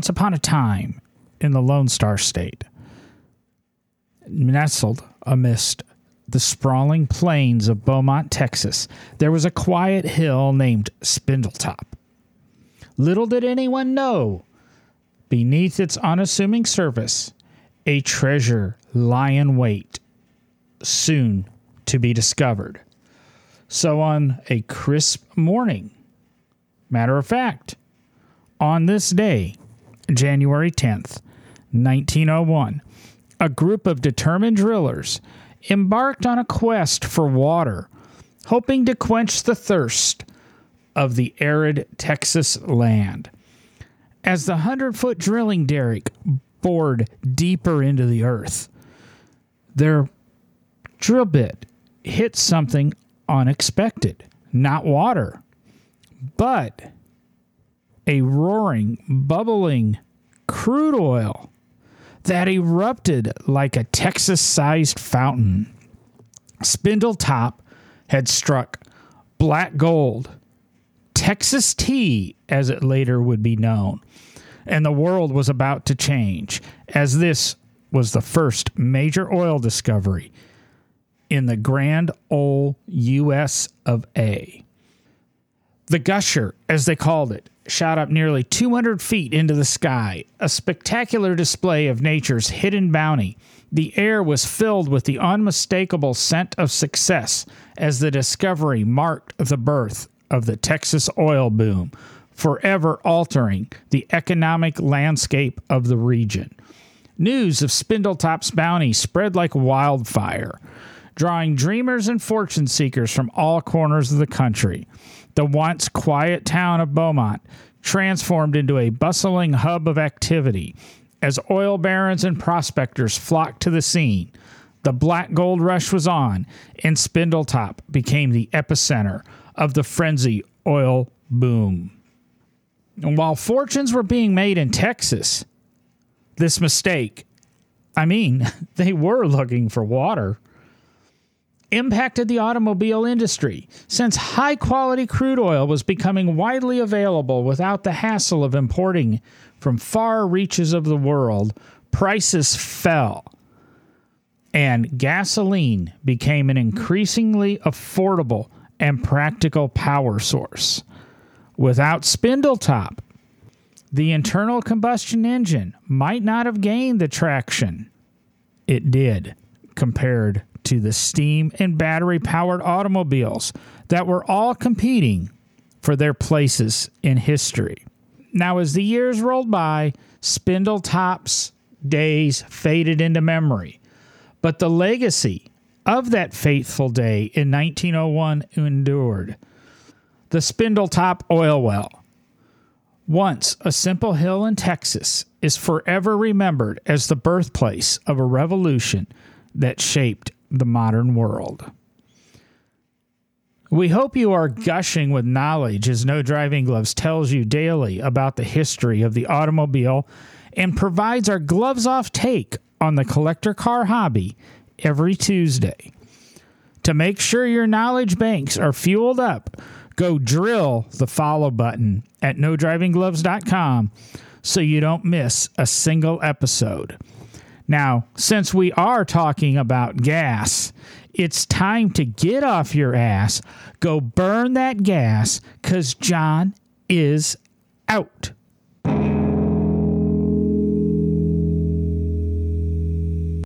Once upon a time in the Lone Star State, nestled amidst the sprawling plains of Beaumont, Texas, there was a quiet hill named Spindletop. Little did anyone know, beneath its unassuming surface, a treasure lie in wait, soon to be discovered. So, on a crisp morning, matter of fact, on this day, January 10th, 1901, a group of determined drillers embarked on a quest for water, hoping to quench the thirst of the arid Texas land. As the 100 foot drilling derrick bored deeper into the earth, their drill bit hit something unexpected. Not water, but a roaring, bubbling crude oil that erupted like a Texas sized fountain. Spindletop had struck black gold, Texas tea, as it later would be known, and the world was about to change, as this was the first major oil discovery in the grand old US of A. The Gusher, as they called it, shot up nearly 200 feet into the sky, a spectacular display of nature's hidden bounty. The air was filled with the unmistakable scent of success as the discovery marked the birth of the Texas oil boom, forever altering the economic landscape of the region. News of Spindletop's bounty spread like wildfire, drawing dreamers and fortune seekers from all corners of the country. The once quiet town of Beaumont transformed into a bustling hub of activity as oil barons and prospectors flocked to the scene. The black gold rush was on, and Spindletop became the epicenter of the frenzy oil boom. And while fortunes were being made in Texas, this mistake, I mean, they were looking for water, impacted the automobile industry since high quality crude oil was becoming widely available without the hassle of importing from far reaches of the world. Prices fell and gasoline became an increasingly affordable and practical power source. Without Spindletop, the internal combustion engine might not have gained the traction it did compared to the steam and battery powered automobiles that were all competing for their places in history. Now, as the years rolled by, Spindletop's days faded into memory, but the legacy of that fateful day in 1901 endured. The Spindletop oil well once a simple hill in Texas, is forever remembered as the birthplace of a revolution that shaped the modern world. We hope you are gushing with knowledge as No Driving Gloves tells you daily about the history of the automobile and provides our gloves off take on the collector car hobby every Tuesday. To make sure your knowledge banks are fueled up, go drill the follow button at nodrivinggloves.com so you don't miss a single episode. Now, since we are talking about gas, it's time to get off your ass, go burn that gas, because John is out.